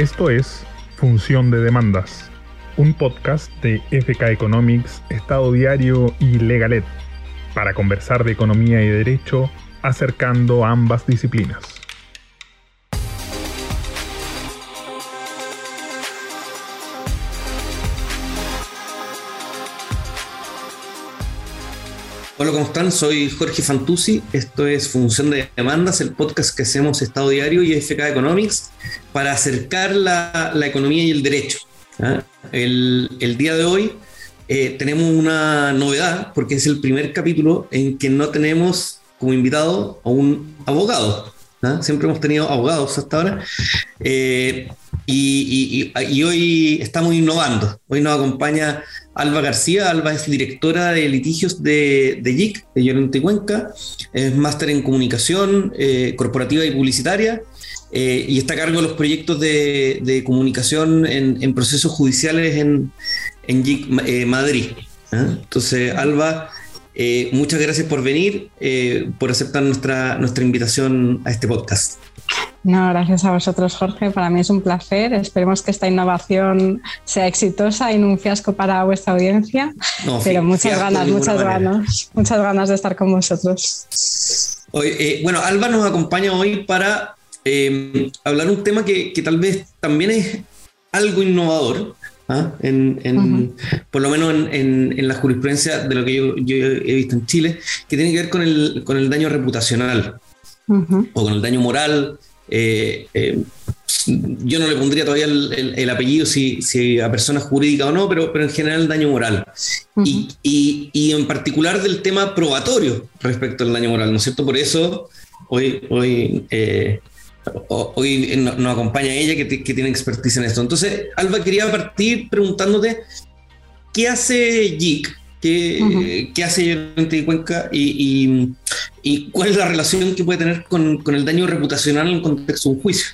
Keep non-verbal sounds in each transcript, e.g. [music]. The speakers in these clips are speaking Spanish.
Esto es Función de Demandas, un podcast de FK Economics, Estado Diario y Legalet, para conversar de economía y derecho acercando ambas disciplinas. Hola, ¿cómo están? Soy Jorge Fantuzzi. Esto es Función de Demandas, el podcast que hacemos Estado Diario y FK Economics para acercar la, economía y el derecho. ¿ah? El, día de hoy eh, tenemos una novedad porque es el primer capítulo en que no tenemos como invitado a un abogado. ¿ah? Siempre hemos tenido abogados hasta ahora. Eh, y, hoy estamos innovando. Hoy nos acompaña Alba García. Alba es directora de litigios de, de JIC, de Llorente Cuenca. Es máster en comunicación eh, corporativa y publicitaria. Eh, y está a cargo de los proyectos de, comunicación en, procesos judiciales en, en eh, Madrid. Entonces, Alba, muchas gracias por venir, por aceptar nuestra, nuestra invitación a este podcast. No, gracias a vosotros, Jorge. Para mí es un placer. Esperemos que esta innovación sea exitosa y no un fiasco para vuestra audiencia. Pero muchas ganas, muchas ganas, muchas ganas de estar con vosotros. Eh, bueno, Alba nos acompaña hoy para eh, hablar un tema que, tal vez también es algo innovador, ¿ah? en, por lo menos en, la jurisprudencia de lo que yo, he visto en Chile, que tiene que ver con el, con el daño reputacional o con el daño moral eh, eh, yo no le pondría todavía el, apellido si, si, a persona jurídica o no, pero, pero en general daño moral. y, y, en particular del tema probatorio respecto al daño moral, ¿no es cierto? Por eso hoy, hoy, eh, hoy nos acompaña ella que, que, tiene expertise en esto. Entonces, Alba, quería partir preguntándote, ¿qué hace JIC? ¿Qué, ¿qué hace Llorente de Cuenca? y ¿Y cuál es la relación que puede tener con, el daño reputacional en el contexto de un juicio?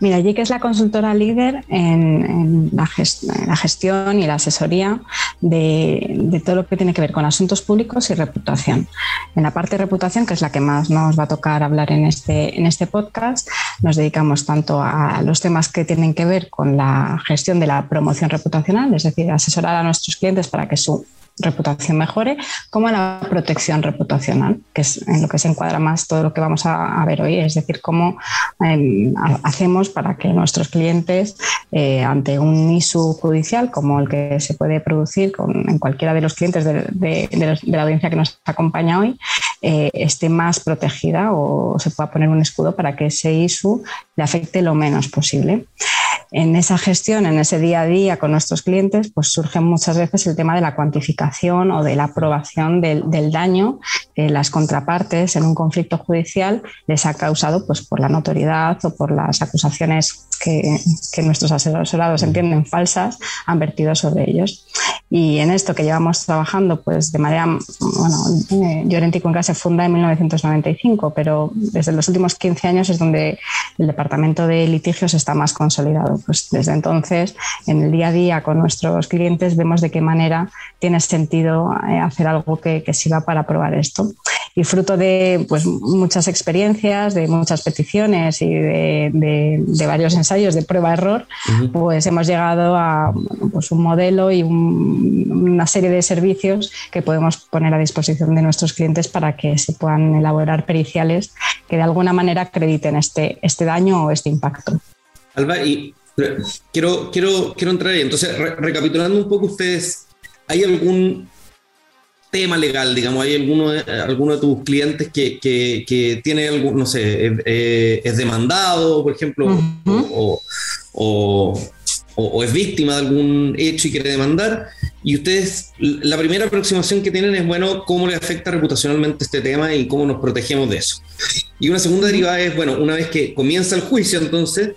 Mira, que es la consultora líder en, la, gestión y la asesoría de, todo lo que tiene que ver con asuntos públicos y reputación. En la parte de reputación, que es la que más nos va a tocar hablar en este, en este podcast, nos dedicamos tanto a los temas que tienen que ver con la gestión de la promoción reputacional, es decir, asesorar a nuestros clientes para que su reputación mejore, como a la protección reputacional, que es en lo que se encuadra más todo lo que vamos a, ver hoy, es decir, cómo em, hacemos para que nuestros clientes, eh, ante un ISU judicial como el que se puede producir con, en cualquiera de los clientes de, la audiencia que nos acompaña hoy, eh, esté más protegida o se pueda poner un escudo para que ese ISU le afecte lo menos posible en esa gestión, en ese día a día con nuestros clientes, pues surge muchas veces el tema de la cuantificación o de la aprobación del, daño que las contrapartes en un conflicto judicial les ha causado pues, por la notoriedad o por las acusaciones que, nuestros asesorados entienden falsas han vertido sobre ellos. Y en esto que llevamos trabajando, pues de manera, bueno, eh, Llorente y se funda en 1995, pero desde los últimos 15 años es donde el departamento de litigios está más consolidado. Pues desde entonces, en el día a día con nuestros clientes, vemos de qué manera tiene sentido eh, hacer algo que, que sirva para probar esto. Y fruto de pues, muchas experiencias, de muchas peticiones y de, de, varios ensayos de prueba-error, pues hemos llegado a pues un modelo y una serie de servicios que podemos poner a disposición de nuestros clientes para que se puedan elaborar periciales que de alguna manera acrediten este, este daño o este impacto. Alba, y quiero, quiero, quiero entrar ahí. Entonces, recapitulando un poco, ustedes, ¿hay algún tema legal, digamos, hay alguno de, alguno de tus clientes que, que, tiene algún, no sé, es demandado, por ejemplo, o, o, es víctima de algún hecho y quiere demandar, y ustedes, la primera aproximación que tienen es, bueno, cómo le afecta reputacionalmente este tema y cómo nos protegemos de eso. Y una segunda derivada es, bueno, una vez que comienza el juicio, entonces,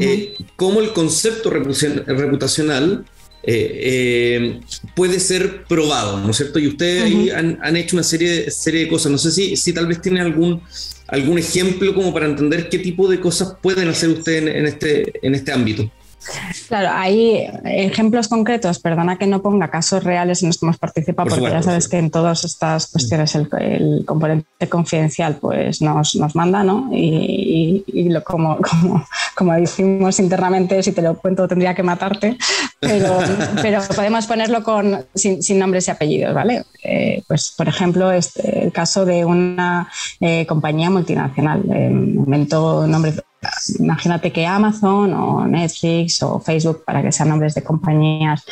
eh, cómo el concepto reputacional eh, eh, puede ser probado, ¿no es cierto? Y ustedes han, hecho una serie, serie de cosas. No sé si, si tal vez tienen algún, algún ejemplo como para entender qué tipo de cosas pueden hacer ustedes en, este, en este ámbito. Claro, hay ejemplos concretos, perdona que no ponga casos reales en los que hemos participado, porque ya sabes que en todas estas cuestiones el, componente confidencial pues nos, nos manda, ¿no? Y, lo, como, [laughs] como como decimos internamente, si te lo cuento tendría que matarte, pero, [laughs] pero podemos ponerlo con, sin, nombres y apellidos, ¿vale? Eh, pues, por ejemplo, este, el caso de una eh, compañía multinacional, eh, invento nombres imagínate que Amazon o Netflix o Facebook, para que sean nombres de compañías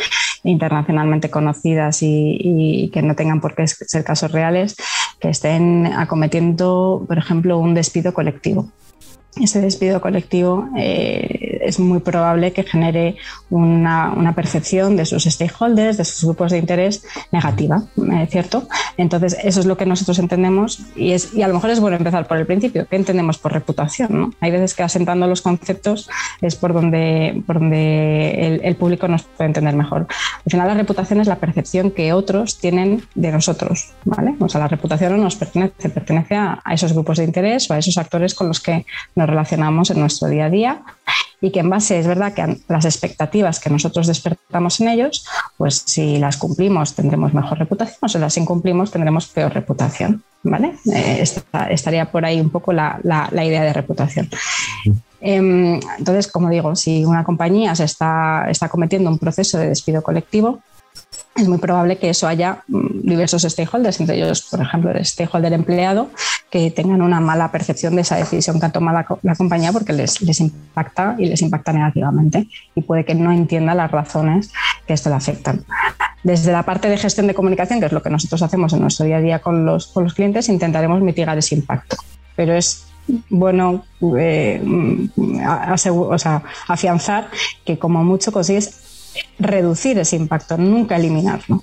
internacionalmente conocidas y, que no tengan por qué ser casos reales, que estén acometiendo, por ejemplo, un despido colectivo ese despido colectivo eh, es muy probable que genere una, percepción de sus stakeholders, de sus grupos de interés negativa, ¿es ¿cierto? Entonces, eso es lo que nosotros entendemos y, es, y a lo mejor es bueno empezar por el principio. ¿Qué entendemos por reputación? ¿no? Hay veces que asentando los conceptos es por donde, por donde el, público nos puede entender mejor. Al final, la reputación es la percepción que otros tienen de nosotros, ¿vale? O sea, la reputación no nos pertenece, pertenece a, a esos grupos de interés o a esos actores con los que nos relacionamos en nuestro día a día y que en base es verdad que las expectativas que nosotros despertamos en ellos, pues si las cumplimos tendremos mejor reputación o si las incumplimos tendremos peor reputación. ¿vale? Eh, estaría por ahí un poco la, idea de reputación. Em, entonces, como digo, si una compañía se está, está cometiendo un proceso de despido colectivo, es muy probable que eso haya mm, diversos stakeholders, entre ellos, por ejemplo, el stakeholder empleado, que tengan una mala percepción de esa decisión que ha tomado la, compañía porque les, les, impacta y les impacta negativamente y puede que no entienda las razones que esto le afectan. Desde la parte de gestión de comunicación, que es lo que nosotros hacemos en nuestro día a día con los, con los clientes, intentaremos mitigar ese impacto. Pero es bueno eh, o sea, afianzar que como mucho consigues reducir ese impacto, nunca eliminarlo.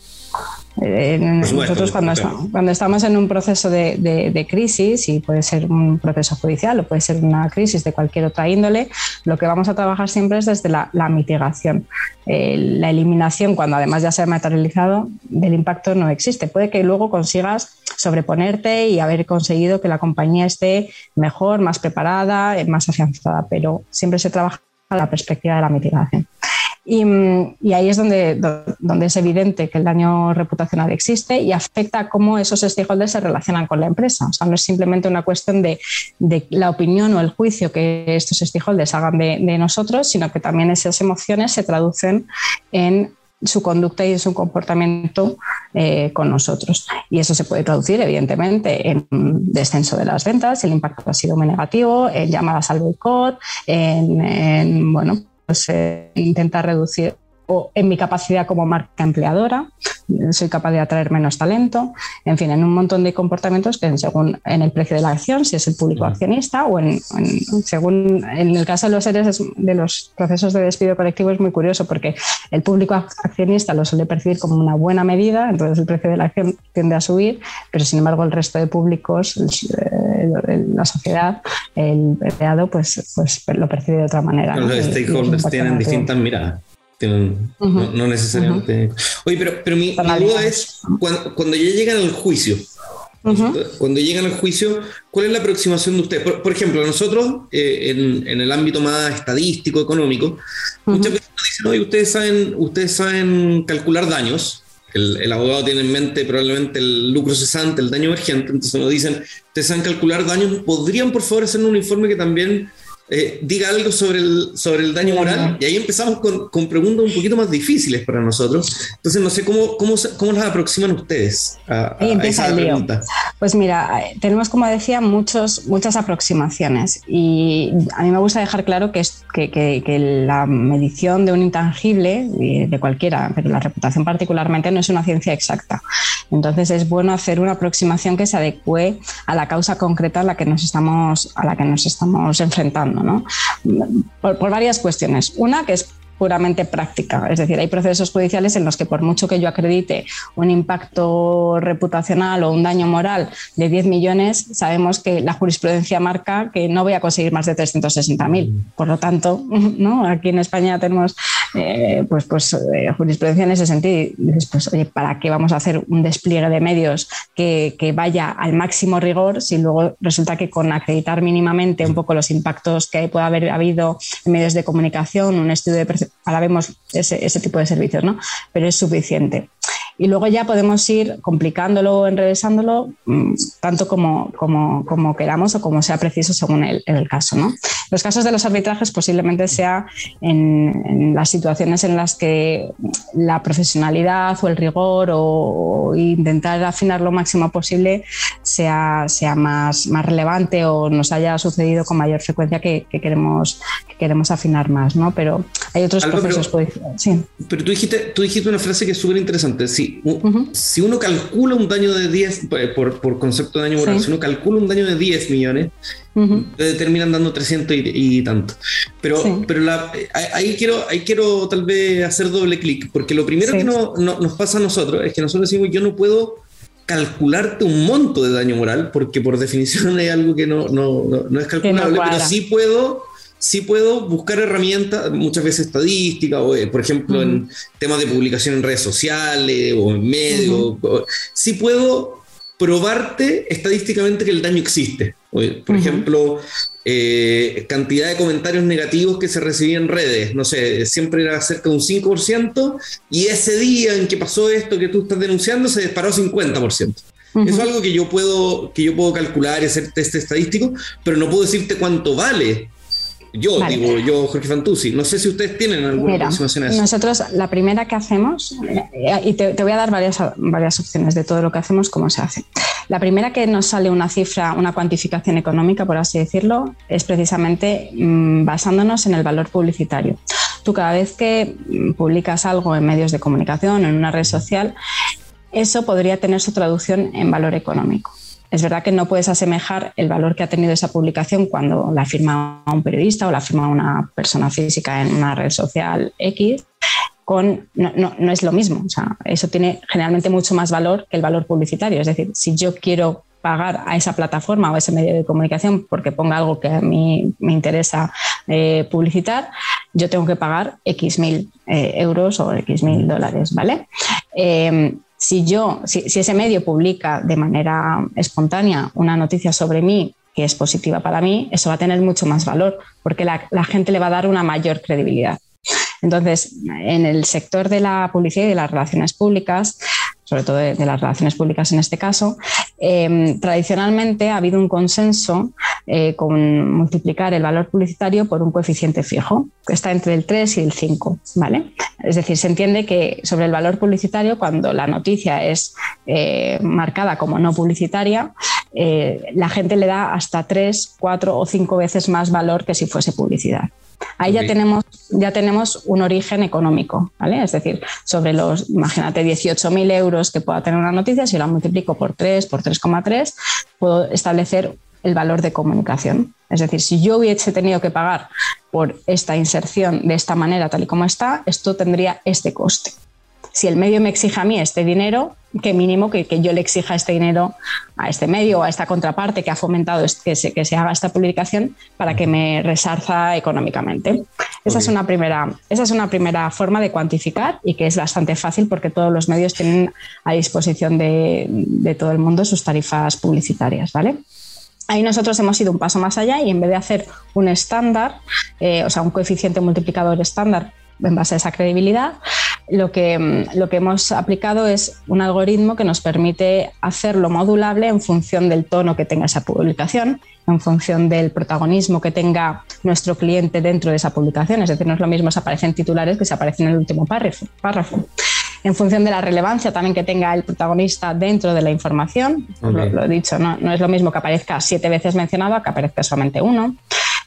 Nosotros cuando, cuando, estamos en un proceso de, crisis, y puede ser un proceso judicial o puede ser una crisis de cualquier otra índole, lo que vamos a trabajar siempre es desde la, mitigación. Eh, la eliminación, cuando además ya se ha materializado, del impacto no existe. Puede que luego consigas sobreponerte y haber conseguido que la compañía esté mejor, más preparada, más afianzada, pero siempre se trabaja la perspectiva de la mitigación. Y, ahí es donde, donde es evidente que el daño reputacional existe y afecta a cómo esos stakeholders se relacionan con la empresa. O sea, no es simplemente una cuestión de, la opinión o el juicio que estos stakeholders hagan de, nosotros, sino que también esas emociones se traducen en su conducta y su comportamiento eh, con nosotros. Y eso se puede traducir, evidentemente, en descenso de las ventas, el impacto ha sido muy negativo, en llamadas al boicot, en, en bueno, pues, eh, intentar reducir o en mi capacidad como marca empleadora, soy capaz de atraer menos talento, en fin, en un montón de comportamientos que según en el precio de la acción, si es el público accionista o en, según en el caso de los seres de los procesos de despido colectivo es muy curioso porque el público accionista lo suele percibir como una buena medida, entonces el precio de la acción tiende a subir, pero sin embargo el resto de públicos, la sociedad, el empleado, pues, pues lo percibe de otra manera. Los stakeholders tienen distintas miradas no, necesariamente. Oye, pero, pero mi, duda es, cuando, cuando, ya llegan al juicio, cuando llegan al juicio, ¿cuál es la aproximación de ustedes? Por, ejemplo, nosotros, eh, en, en, el ámbito más estadístico, económico, muchas veces nos dicen, oye, ustedes saben, ustedes saben calcular daños. El, el, abogado tiene en mente probablemente el lucro cesante, el daño emergente, entonces nos dicen, ustedes saben calcular daños, ¿podrían por favor hacer un informe que también eh, diga algo sobre el, sobre el daño moral. Y ahí empezamos con, con, preguntas un poquito más difíciles para nosotros. Entonces, no sé cómo, cómo, cómo las aproximan ustedes a, empieza el lío. Pues mira, tenemos, como decía, muchos, muchas aproximaciones. Y a mí me gusta dejar claro que, es, que, que, que la medición de un intangible, de cualquiera, pero la reputación particularmente, no es una ciencia exacta. Entonces, es bueno hacer una aproximación que se adecue a la causa concreta a la que nos estamos, a la que nos estamos enfrentando. Por, varias cuestiones. Una, que es puramente práctica. Es decir, hay procesos judiciales en los que por mucho que yo acredite un impacto reputacional o un daño moral de 10 millones, sabemos que la jurisprudencia marca que no voy a conseguir más de 360.000. Por lo tanto, [laughs] aquí en España tenemos eh, pues, pues eh, jurisprudencia en ese sentido. pues, oye, ¿para qué vamos a hacer un despliegue de medios que, que, vaya al máximo rigor si luego resulta que con acreditar mínimamente un poco los impactos que pueda haber habido en medios de comunicación, un estudio de ahora vemos ese, ese tipo de servicios, ¿no? Pero es suficiente y luego ya podemos ir complicándolo o enrevesándolo mm, tanto como, como, como, queramos o como sea preciso según el, el, caso. ¿no? Los casos de los arbitrajes posiblemente sea en, las situaciones en las que la profesionalidad o el rigor o, intentar afinar lo máximo posible sea, sea más, más relevante o nos haya sucedido con mayor frecuencia que, queremos, que queremos afinar más, ¿no? Pero hay otros procesos. Pero, sí. pero tú, dijiste, tú dijiste una frase que es súper interesante. Si, si uno calcula un daño de 10, por, por concepto de daño moral, si uno calcula un daño de 10 millones, terminan dando 300 y, tanto. Pero, pero la, ahí, quiero, ahí quiero tal vez hacer doble clic, porque lo primero que no, nos pasa a nosotros es que nosotros decimos, yo no puedo calcularte un monto de daño moral, porque por definición [laughs] hay algo que no, no, no, es calculable, pero sí puedo sí puedo buscar herramientas, muchas veces estadísticas, o, eh, por ejemplo, en temas de publicación en redes sociales o en medios. Sí puedo probarte estadísticamente que el daño existe. Por ejemplo, eh, cantidad de comentarios negativos que se recibían en redes, no sé, siempre era cerca de un 5%, y ese día en que pasó esto que tú estás denunciando se disparó 50%. Eso es algo que yo puedo, que yo puedo calcular y hacer test estadístico, pero no puedo decirte cuánto vale yo, digo, yo, Jorge Fantuzzi. No sé si ustedes tienen alguna aproximación a eso. Nosotros, la primera que hacemos, eh, y te, voy a dar varias, varias opciones de todo lo que hacemos, cómo se hace. La primera que nos sale una cifra, una cuantificación económica, por así decirlo, es precisamente mm, basándonos en el valor publicitario. Tú cada vez que mm, publicas algo en medios de comunicación en una red social, eso podría tener su traducción en valor económico. Es verdad que no puedes asemejar el valor que ha tenido esa publicación cuando la firma un periodista o la firma una persona física en una red social X, con, no, no, es lo mismo. O sea, eso tiene generalmente mucho más valor que el valor publicitario. Es decir, si yo quiero pagar a esa plataforma o a ese medio de comunicación porque ponga algo que a mí me interesa eh, publicitar, yo tengo que pagar X mil eh, euros o X mil dólares, ¿vale? Eh, si yo, si, ese medio publica de manera espontánea una noticia sobre mí que es positiva para mí, eso va a tener mucho más valor porque la, la gente le va a dar una mayor credibilidad. Entonces, en el sector de la publicidad y de las relaciones públicas, sobre todo de, las relaciones públicas en este caso, em, tradicionalmente ha habido un consenso eh, con multiplicar el valor publicitario por un coeficiente fijo, que está entre el 3 y el 5. ¿vale? Es decir, se entiende que sobre el valor publicitario, cuando la noticia es eh, marcada como no publicitaria, eh, la gente le da hasta 3, 4 o 5 veces más valor que si fuese publicidad. Ahí ya, tenemos, ya tenemos un origen económico, ¿vale? Es decir, sobre los, imagínate, 18.000 euros que pueda tener una noticia, si la multiplico por 3, por 3,3, puedo establecer el valor de comunicación. Es decir, si yo hubiese tenido que pagar por esta inserción de esta manera, tal y como está, esto tendría este coste si el medio me exige a mí este dinero, qué mínimo que, yo le exija este dinero a este medio o a esta contraparte que ha fomentado que se, que se haga esta publicación para que me resarza económicamente. Esa es, una primera, esa es una primera forma de cuantificar y que es bastante fácil porque todos los medios tienen a disposición de, todo el mundo sus tarifas publicitarias. ¿vale? Ahí nosotros hemos ido un paso más allá y en vez de hacer un estándar, eh, o sea, un coeficiente multiplicador estándar en base a esa credibilidad, lo que, mm, lo que hemos aplicado es un algoritmo que nos permite hacerlo modulable en función del tono que tenga esa publicación, en función del protagonismo que tenga nuestro cliente dentro de esa publicación. Es decir, no es lo mismo si aparecen titulares que si aparecen en el último párrafo. párrafo. En función de la relevancia también que tenga el protagonista dentro de la información, lo, he dicho, ¿no? no es lo mismo que aparezca siete veces mencionado a que aparezca solamente uno.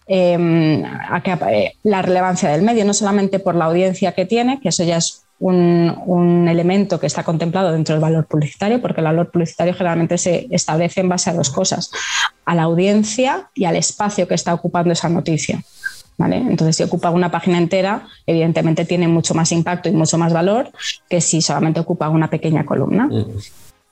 Em, a que, eh, la relevancia del medio, no solamente por la audiencia que tiene, que eso ya es un, elemento que está contemplado dentro del valor publicitario, porque el valor publicitario generalmente se establece en base a dos cosas, a la audiencia y al espacio que está ocupando esa noticia. ¿Vale? Entonces, si ocupa una página entera, evidentemente tiene mucho más impacto y mucho más valor que si solamente ocupa una pequeña columna. Mm.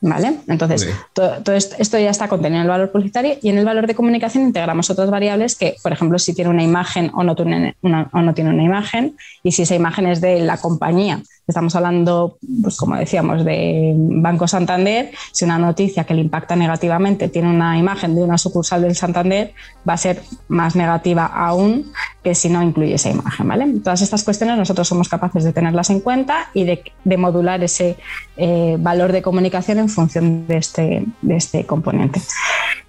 ¿Vale? Entonces, todo, esto, ya está contenido en el valor publicitario y en el valor de comunicación integramos otras variables que, por ejemplo, si tiene una imagen o no tiene una, o no tiene una imagen y si esa imagen es de la compañía. Estamos hablando, pues como decíamos, de Banco Santander. Si una noticia que le impacta negativamente tiene una imagen de una sucursal del Santander, va a ser más negativa aún que si no incluye esa imagen, ¿vale? Todas estas cuestiones nosotros somos capaces de tenerlas en cuenta y de, modular ese eh, valor de comunicación en función de este, de este componente.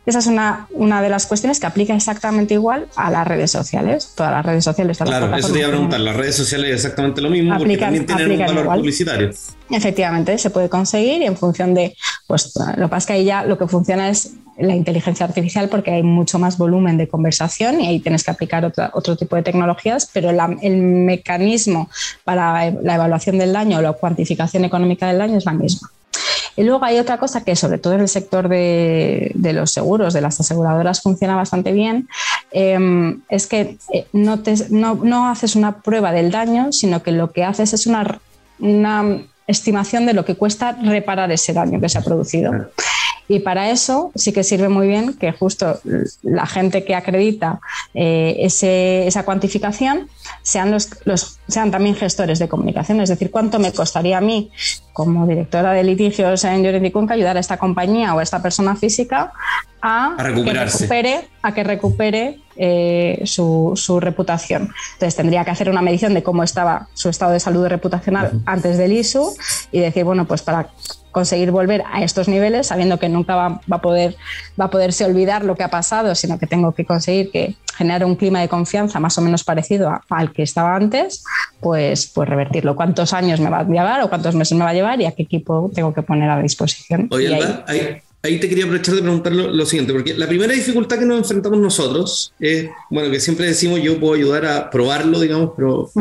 Esa es una, una de las cuestiones que aplica exactamente igual a las redes sociales. Todas las redes sociales. claro, eso te iba a preguntar. Las redes sociales es exactamente lo mismo porque también tienen un valor publicitario. Efectivamente, se puede conseguir y en función de, pues lo que pasa es que ahí ya lo que funciona es la inteligencia artificial porque hay mucho más volumen de conversación y ahí tienes que aplicar otro tipo de tecnologías, pero el mecanismo para la evaluación del daño o la cuantificación económica del daño es la misma. Y luego hay otra cosa que sobre todo en el sector de, los seguros, de las aseguradoras, funciona bastante bien, em, es que eh, no, no, haces una prueba del daño, sino que lo que haces es una, una estimación de lo que cuesta reparar ese daño que se ha producido. Y para eso sí que sirve muy bien que justo la gente que acredita eh, esa cuantificación sean, los, sean también gestores de comunicación. Es decir, cuánto me costaría a mí, como directora de litigios en y ayudar a esta compañía o a esta persona física a, que recupere, a que recupere eh, su, reputación. Entonces tendría que hacer una medición de cómo estaba su estado de salud reputacional antes del ISU y decir, bueno, pues para conseguir volver a estos niveles, sabiendo que nunca va, a poder, va a poderse olvidar lo que ha pasado, sino que tengo que conseguir que generar un clima de confianza más o menos parecido al que estaba antes, pues, pues revertirlo. ¿Cuántos años me va a llevar o cuántos meses me va a llevar y a qué equipo tengo que poner a disposición? Oye, ahí, te quería aprovechar de preguntar lo, siguiente, porque la primera dificultad que nos enfrentamos nosotros es, bueno, que siempre decimos yo puedo ayudar a probarlo, digamos, pero,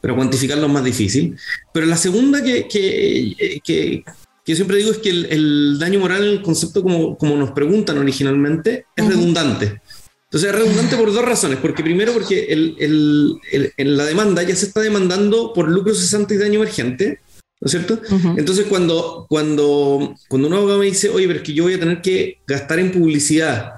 pero cuantificarlo es más difícil. Pero la segunda que, que, que, yo siempre digo es que el, daño moral, el concepto como, como nos preguntan originalmente, es redundante. Entonces es redundante por dos razones. Porque primero, porque el, el, en la demanda ya se está demandando por lucro cesante y daño emergente. ¿No es cierto? Entonces, cuando, cuando, cuando un abogado me dice, oye, pero es que yo voy a tener que gastar en publicidad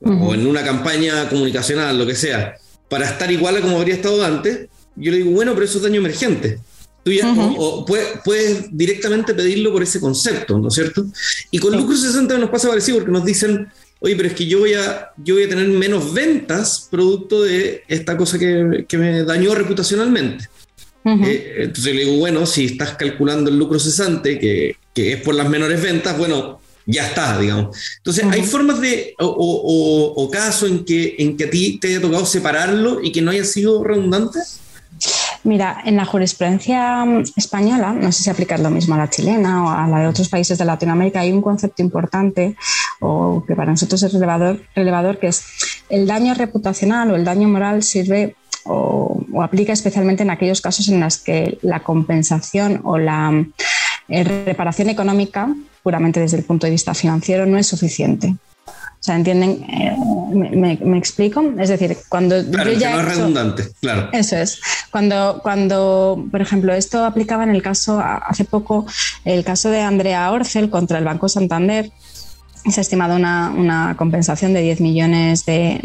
o en una campaña comunicacional, lo que sea, para estar igual a como habría estado antes, yo le digo, bueno, pero eso es daño emergente. Tú ya, o, puedes, directamente pedirlo por ese concepto, ¿no es cierto? Y con lucro 60 nos pasa parecido porque nos dicen, oye, pero es que yo voy a, yo voy a tener menos ventas producto de esta cosa que, que me dañó reputacionalmente. Eh, entonces le digo, bueno, si estás calculando el lucro cesante, que, que, es por las menores ventas, bueno, ya está, digamos. Entonces, ¿hay formas de, o, o, o casos en que, en que a ti te haya tocado separarlo y que no haya sido redundante? Mira, en la jurisprudencia mm, española, no sé si aplicar lo mismo a la chilena o a la de otros países de Latinoamérica, hay un concepto importante o que para nosotros es relevador, relevador que es el daño reputacional o el daño moral sirve o, aplica especialmente en aquellos casos en los que la compensación o la eh, reparación económica, puramente desde el punto de vista financiero, no es suficiente. O sea, ¿entienden? Eh, me, explico? Es decir, cuando claro, ya no es redundante, claro. Eso es. Cuando, cuando, por ejemplo, esto aplicaba en el caso, hace poco, el caso de Andrea Orcel contra el Banco Santander, se ha estimado una, compensación de 10 millones de,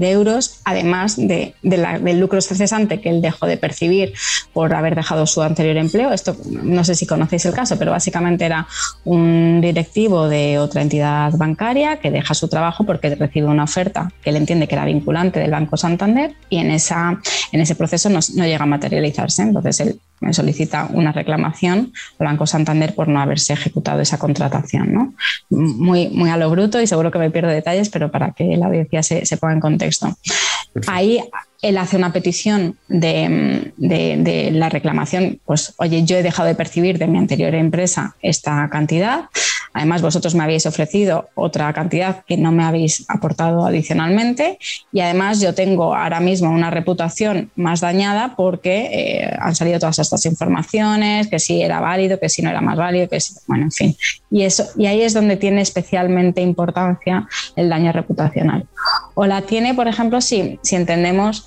euros, además de, del lucro cesante que él dejó de percibir por haber dejado su anterior empleo. Esto no sé si conocéis el caso, pero básicamente era un directivo de otra entidad bancaria que deja su trabajo porque recibe una oferta que él entiende que era vinculante del Banco Santander y en, esa, en ese proceso no, no llega a materializarse. Entonces él solicita una reclamación al Banco Santander por no haberse ejecutado esa contratación. ¿no? Muy, muy a lo bruto y seguro que me pierdo detalles, pero para que la audiencia se, se ponga en contexto. Ahí él hace una petición de, de, la reclamación, pues oye, yo he dejado de percibir de mi anterior empresa esta cantidad, Además, vosotros me habéis ofrecido otra cantidad que no me habéis aportado adicionalmente y además yo tengo ahora mismo una reputación más dañada porque eh, han salido todas estas informaciones, que si era válido, que si no era más válido, que si, bueno, en fin. Y, eso, y ahí es donde tiene especialmente importancia el daño reputacional. O la tiene, por ejemplo, si, si entendemos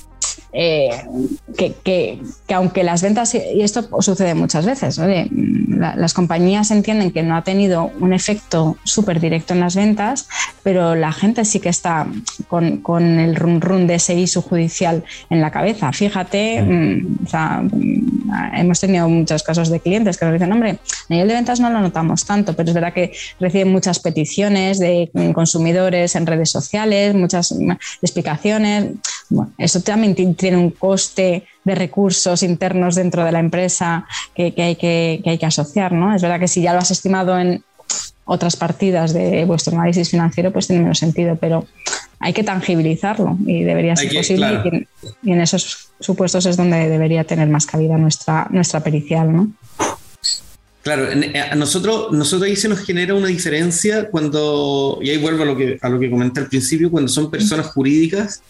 eh, que, que, aunque las ventas, y esto sucede muchas veces, las compañías entienden que no ha tenido un efecto súper directo en las ventas, pero la gente sí que está con, con el run run de ese ISU judicial en la cabeza. Fíjate, mm, mm, hemos tenido muchos casos de clientes que nos dicen, hombre, a nivel de ventas no lo notamos tanto, pero es verdad que reciben muchas peticiones de consumidores en redes sociales, muchas explicaciones bueno, eso también tiene un coste de recursos internos dentro de la empresa que, hay, que, hay que asociar, ¿no? Es verdad que si ya lo has estimado en otras partidas de vuestro análisis financiero, pues tiene menos sentido, pero hay que tangibilizarlo y debería ser posible y, en, esos supuestos es donde debería tener más cabida nuestra, nuestra pericial, ¿no? Claro, a nosotros, nosotros ahí se nos genera una diferencia cuando, y ahí vuelvo a lo que, a lo que comenté al principio, cuando son personas jurídicas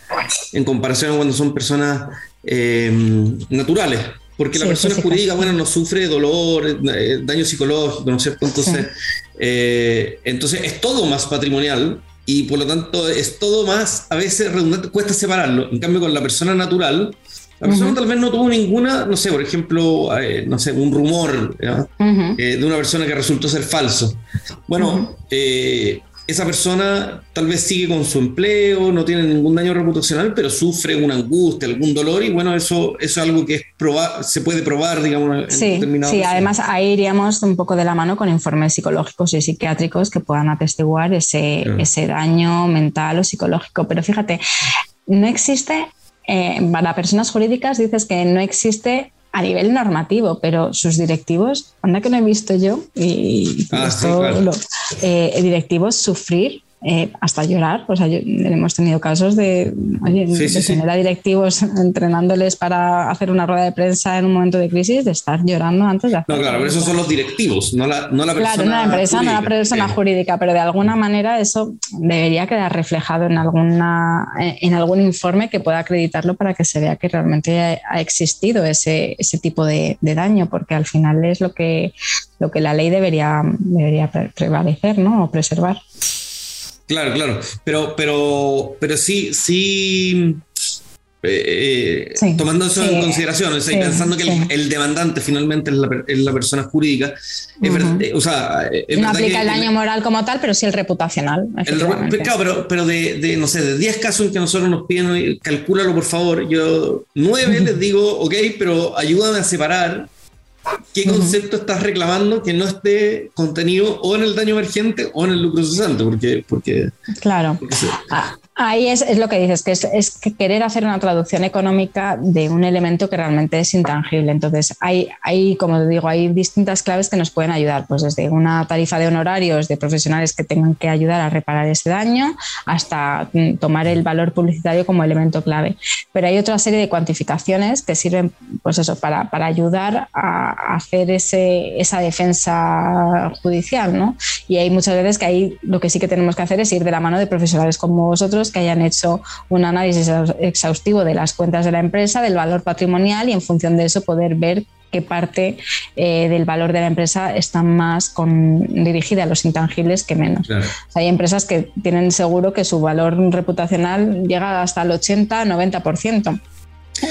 en comparación a cuando son personas em, naturales. Porque la persona jurídica, bueno, no sufre dolor, eh, daño psicológico, ¿no es cierto? Entonces, eh, entonces es todo más patrimonial y por lo tanto es todo más, a veces redundante, cuesta separarlo. En cambio, con la persona natural, la persona tal vez no tuvo ninguna, no sé, por ejemplo, eh, no sé, un rumor eh, de una persona que resultó ser falso. Bueno, eh, esa persona tal vez sigue con su empleo, no tiene ningún daño reputacional, pero sufre una angustia, algún dolor, y bueno, eso, eso es algo que es se puede probar, digamos, sí, en Sí, además ahí iríamos un poco de la mano con informes psicológicos y psiquiátricos que puedan atestiguar ese, ese daño mental o psicológico. Pero fíjate, no existe eh, para personas jurídicas dices que no existe a nivel normativo, pero sus directivos, anda que no he visto yo, y ah, eh, directivos sufrir eh, hasta llorar. O sea, hemos tenido casos de, tener a directivos [laughs] entrenándoles para hacer una rueda de prensa en un momento de crisis, de estar llorando antes de hacer. No, claro, pero esos son los directivos, no la, no la persona. Claro, la empresa, no la persona jurídica, pero de alguna manera eso debería quedar reflejado en, alguna, en algún informe que pueda acreditarlo para que se vea que realmente ha existido ese, ese tipo de, de daño, porque al final es lo que, lo que la ley debería, debería prevalecer ¿no? o preservar. Claro, claro. Pero, pero, pero sí, sí. Eh, eh, tomando eso en consideración, pensando que el, demandante finalmente es la, persona jurídica, eh, o sea, no aplica el daño moral como tal, pero sí el reputacional. claro, pero, pero de, no sé, de 10 casos en que nosotros nos piden, calcúlalo por favor, yo 9 les digo, ok, pero ayúdame a separar qué concepto estás reclamando que no esté contenido o en el daño emergente o en el lucro cesante, porque, porque claro. Ah, ahí es, lo que dices, que es, querer hacer una traducción económica de un elemento que realmente es intangible. Entonces, hay, hay, como digo, hay distintas claves que nos pueden ayudar, pues desde una tarifa de honorarios de profesionales que tengan que ayudar a reparar ese daño, hasta mm, tomar el valor publicitario como elemento clave. Pero hay otra serie de cuantificaciones que sirven, pues eso, para, para ayudar a hacer ese, esa defensa judicial, ¿no? Y hay muchas veces que ahí lo que sí que tenemos que hacer es ir de la mano de profesionales como vosotros que hayan hecho un análisis exhaustivo de las cuentas de la empresa, del valor patrimonial y en función de eso poder ver qué parte eh, del valor de la empresa está más con, dirigida a los intangibles que menos. hay empresas que tienen seguro que su valor reputacional llega hasta el 80-90%.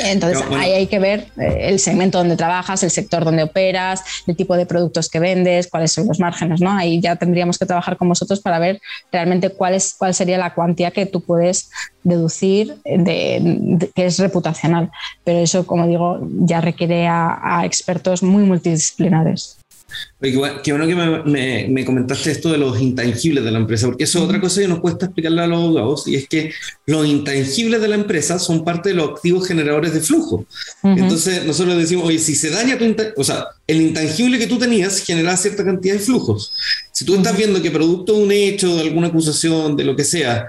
Entonces ahí hay que ver eh, el segmento donde trabajas, el sector donde operas, el tipo de productos que vendes, cuáles son los márgenes, ¿no? Ahí ya tendríamos que trabajar con vosotros para ver realmente cuál, es, cuál sería la cuantía que tú puedes deducir de, que es reputacional. Pero eso, como digo, ya requiere a expertos muy multidisciplinares. Qué bueno que me, me, comentaste esto de los intangibles de la empresa, porque eso es otra cosa que nos cuesta explicarle a los abogados, y es que los intangibles de la empresa son parte de los activos generadores de flujo. Entonces, nosotros decimos, oye, si se daña tu o sea, el intangible que tú tenías genera cierta cantidad de flujos. Si tú estás viendo que producto de un hecho, de alguna acusación, de lo que sea,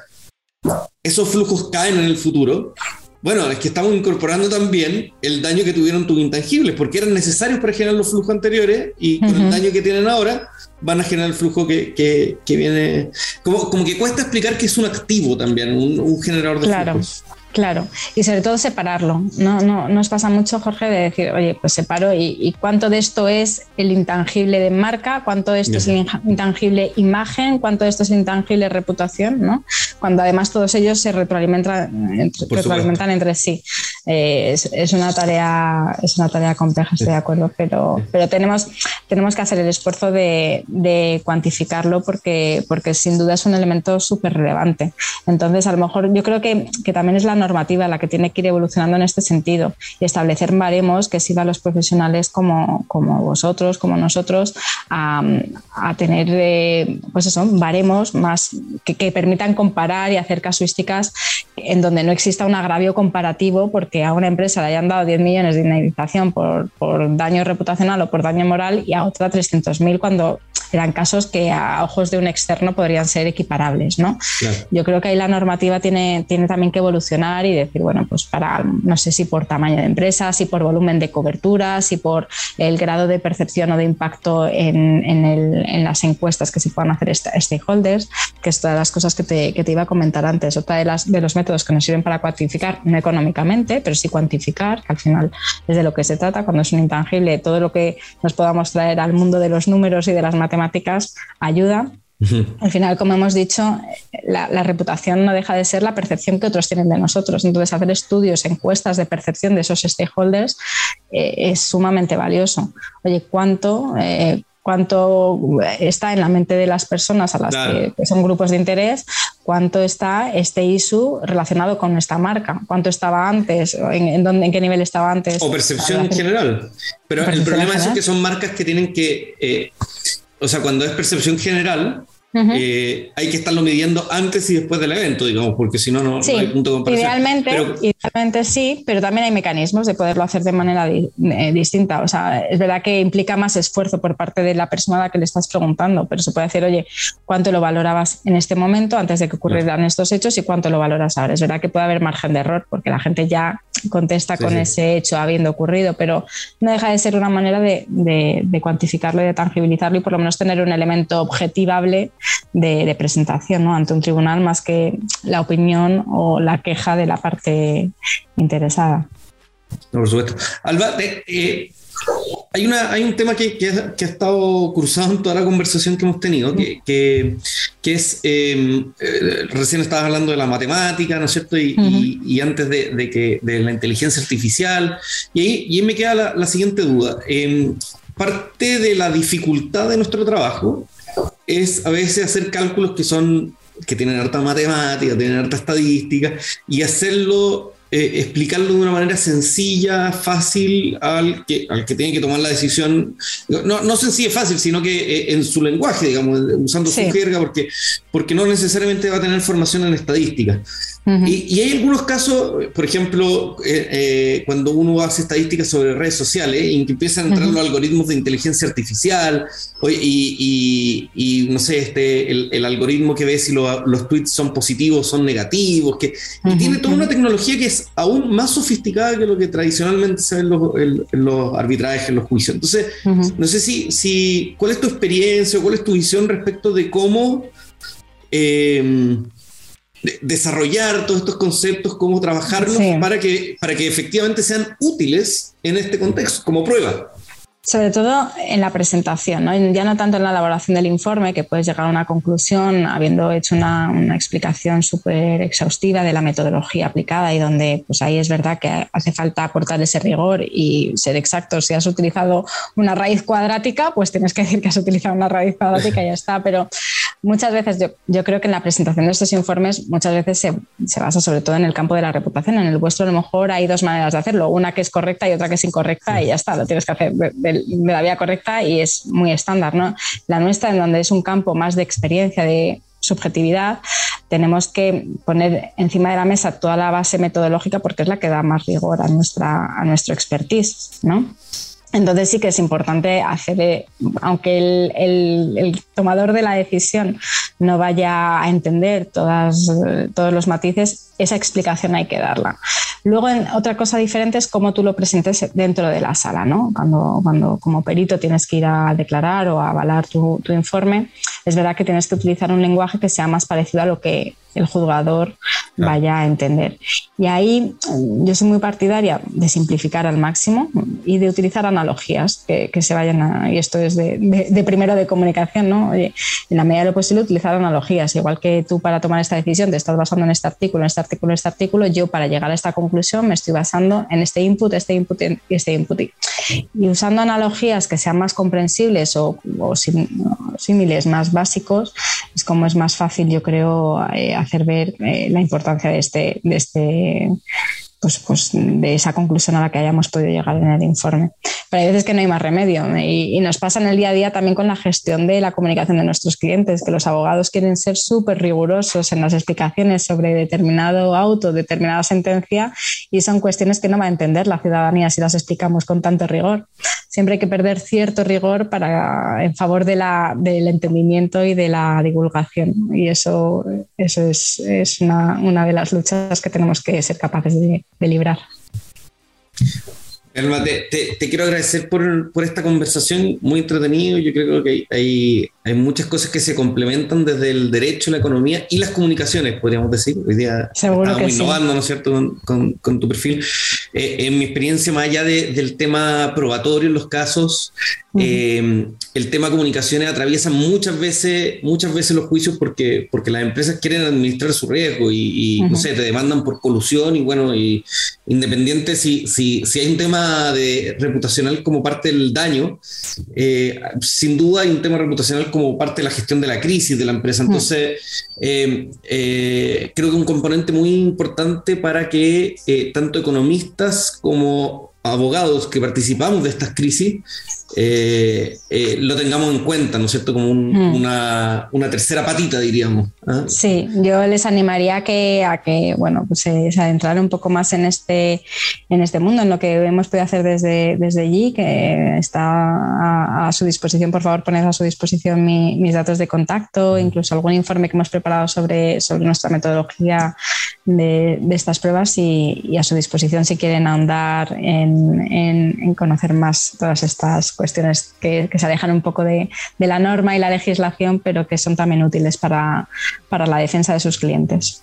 esos flujos caen en el futuro, bueno, es que estamos incorporando también el daño que tuvieron tus intangibles, porque eran necesarios para generar los flujos anteriores y con el daño que tienen ahora van a generar el flujo que, que, viene. Como, como, que cuesta explicar que es un activo también, un, generador de claro. flujos. Claro, y sobre todo separarlo. No, no nos pasa mucho, Jorge, de decir, oye, pues separo y, cuánto de esto es el intangible de marca, cuánto de esto es el intangible imagen, cuánto de esto es intangible reputación, ¿no? Cuando además todos ellos se retroalimentan, entre, retroalimentan entre sí. eh, es, una tarea, es una tarea compleja, estoy de acuerdo, pero, pero tenemos, tenemos que hacer el esfuerzo de, de cuantificarlo porque, porque sin duda es un elemento súper relevante. Entonces, a lo mejor yo creo que, que, también es la normativa la que tiene que ir evolucionando en este sentido y establecer baremos que sirvan a los profesionales como, como vosotros, como nosotros, a, a tener eh, pues eso, baremos más que, que permitan comparar y hacer casuísticas en donde no exista un agravio comparativo porque a una empresa le hayan dado 10 millones de indemnización por, por daño reputacional o por daño moral y a otra 300.000 cuando eran casos que a ojos de un externo podrían ser equiparables. ¿no? Yo creo que ahí la normativa tiene, tiene también que evolucionar y decir, bueno, pues para, no sé si por tamaño de empresa, si por volumen de cobertura, si por el grado de percepción o de impacto en, en, las encuestas que se puedan hacer stakeholders, que es todas las cosas que te, que te iba a comentar antes. Otra de, las, de los métodos que nos sirven para cuantificar, no económicamente, pero sí cuantificar, que al final es de lo que se trata cuando es un intangible, todo lo que nos podamos traer al mundo de los números y de las matemáticas ayuda. Al final, como hemos dicho, la, reputación no deja de ser la percepción que otros tienen de nosotros. Entonces, hacer estudios, encuestas de percepción de esos stakeholders eh, es sumamente valioso. Oye, ¿cuánto, eh, cuánto está en la mente de las personas a las que, son grupos de interés, cuánto está este ISU relacionado con esta marca, cuánto estaba antes, en, en, dónde, en qué nivel estaba antes. O percepción en general. Pero el problema es que son marcas que tienen que eh, o sea, cuando es percepción general, eh, hay que estarlo midiendo antes y después del evento, digamos, porque si no, no, hay punto de comparación. Idealmente, idealmente sí, pero también hay mecanismos de poderlo hacer de manera eh, distinta. O sea, es verdad que implica más esfuerzo por parte de la persona a la que le estás preguntando, pero se puede decir, oye, ¿cuánto lo valorabas en este momento antes de que ocurrieran estos hechos y cuánto lo valoras ahora? Es verdad que puede haber margen de error porque la gente ya contesta con ese hecho habiendo ocurrido, pero no deja de ser una manera de, de cuantificarlo y de tangibilizarlo y por lo menos tener un elemento objetivable de, presentación ante un tribunal más que la opinión o la queja de la parte interesada. por supuesto. Alba, eh, hay, una, hay un tema que, que, ha, estado cruzado en toda la conversación que hemos tenido, que, que, es, em, eh, recién estabas hablando de la matemática, ¿no es cierto? Y, y, antes de, de, que, de la inteligencia artificial. Y ahí, y me queda la, la siguiente duda. Em, parte de la dificultad de nuestro trabajo es a veces hacer cálculos que son que tienen harta matemática, tienen harta estadística, y hacerlo, eh, explicarlo de una manera sencilla, fácil al que, al que tiene que tomar la decisión, no, no sencilla y fácil, sino que eh, en su lenguaje, digamos, usando su jerga, porque, porque no necesariamente va a tener formación en estadística y, hay algunos casos, por ejemplo, eh, eh, cuando uno hace estadísticas sobre redes sociales y que empiezan a entrar los algoritmos de inteligencia artificial y, y, no sé, este, el, algoritmo que ve si los tweets son positivos o son negativos, que y tiene toda una tecnología que es aún más sofisticada que lo que tradicionalmente se ve en los, arbitrajes, en los juicios. Entonces, no sé si, si, cuál es tu experiencia o cuál es tu visión respecto de cómo... Eh, desarrollar todos estos conceptos, cómo trabajarlos para, que, para que efectivamente sean útiles en este contexto, como prueba. Sobre todo en la presentación, ¿no? ya no tanto en la elaboración del informe, que puedes llegar a una conclusión habiendo hecho una, explicación súper exhaustiva de la metodología aplicada y donde pues ahí es verdad que hace falta aportar ese rigor y ser exacto. Si has utilizado una raíz cuadrática, pues tienes que decir que has utilizado una raíz cuadrática y ya está. Pero muchas veces yo, creo que en la presentación de estos informes muchas veces se, se, basa sobre todo en el campo de la reputación. En el vuestro a lo mejor hay dos maneras de hacerlo, una que es correcta y otra que es incorrecta y ya está, lo tienes que hacer la vía correcta y es muy estándar. ¿no? La nuestra, en donde es un campo más de experiencia, de subjetividad, tenemos que poner encima de la mesa toda la base metodológica porque es la que da más rigor a, nuestra, a nuestro expertise. ¿no? Entonces sí que es importante hacer, eh, aunque el, tomador de la decisión no vaya a entender todas, todos los matices, esa explicación hay que darla. Luego, otra cosa diferente es cómo tú lo presentes dentro de la sala, ¿no? Cuando, cuando como perito tienes que ir a declarar o a avalar tu informe, es verdad que tienes que utilizar un lenguaje que sea más parecido a lo que el juzgador vaya a entender. Y ahí mm, yo soy muy partidaria de simplificar al máximo y de utilizar analogías que, que se vayan a, y esto es de, de, primero de comunicación, ¿no? Oye, en la medida de lo posible utilizar analogías, igual que tú para tomar esta decisión te estás basando en este artículo, en este artículo artículo, este artículo, yo para llegar a esta conclusión me estoy basando en este input, este input y este input. Y usando analogías que sean más comprensibles o, símiles más básicos, es como es más fácil, yo creo, eh, hacer ver eh, la importancia de este, de este pues, pues, de esa conclusión a la que hayamos podido llegar en el informe. Pero hay veces que no hay más remedio y, nos pasa en el día a día también con la gestión de la comunicación de nuestros clientes, que los abogados quieren ser súper rigurosos en las explicaciones sobre determinado auto, determinada sentencia y son cuestiones que no va a entender la ciudadanía si las explicamos con tanto rigor. Siempre hay que perder cierto rigor para, en favor de la, del entendimiento y de la divulgación y eso, eso es, es una, una de las luchas que tenemos que ser capaces de, de librar. Elma, te, te, quiero agradecer por, por, esta conversación muy entretenido. Yo creo que hay, hay, muchas cosas que se complementan desde el derecho, la economía y las comunicaciones, podríamos decir. Hoy día Seguro estamos innovando, ¿no es cierto?, con, con, tu perfil. Eh, en mi experiencia, más allá de, del tema probatorio en los casos, eh, el tema comunicaciones atraviesa muchas veces, muchas veces los juicios porque, porque las empresas quieren administrar su riesgo y, no sé, te demandan por colusión y bueno, y independiente si, si, si hay un tema de reputacional como parte del daño, eh, sin duda hay un tema reputacional como parte de la gestión de la crisis de la empresa. Entonces, creo que un componente muy importante para que tanto economistas como abogados que participamos de estas crisis eh, eh, lo tengamos en cuenta, ¿no es cierto? Como mm. una, una, tercera patita, diríamos. ¿ah? Sí, yo les animaría a que, a que bueno, pues se, se adentraran un poco más en este, en este mundo, en lo que hemos podido hacer desde, desde allí, que está a, su disposición. Por favor, poned a su disposición mis datos de contacto, incluso algún informe que hemos preparado sobre, sobre nuestra metodología de, de estas pruebas y, y, a su disposición si quieren ahondar en, en, en conocer más todas estas cuestiones que, se alejan un poco de, la norma y la legislación, pero que son también útiles para, la defensa de sus clientes.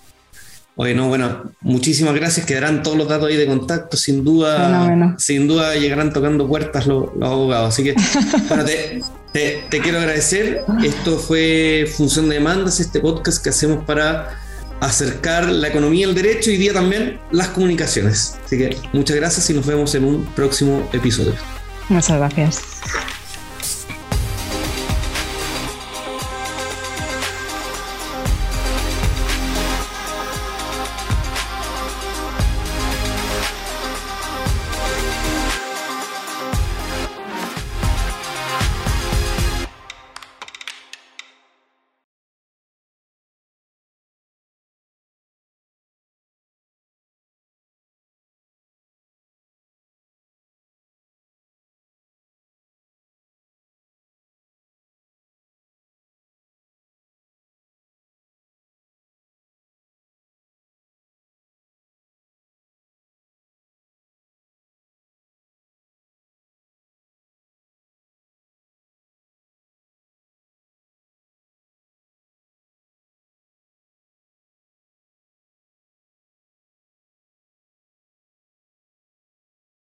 Bueno, bueno, muchísimas gracias. Quedarán todos los datos ahí de contacto. Sin duda, sin duda llegarán tocando puertas los, abogados. Así que, [laughs] bueno, te, te, quiero agradecer. Esto fue Función de Demandas, este podcast que hacemos para acercar la economía al derecho y día también las comunicaciones. Así que muchas gracias y nos vemos en un próximo episodio. Muchas gracias.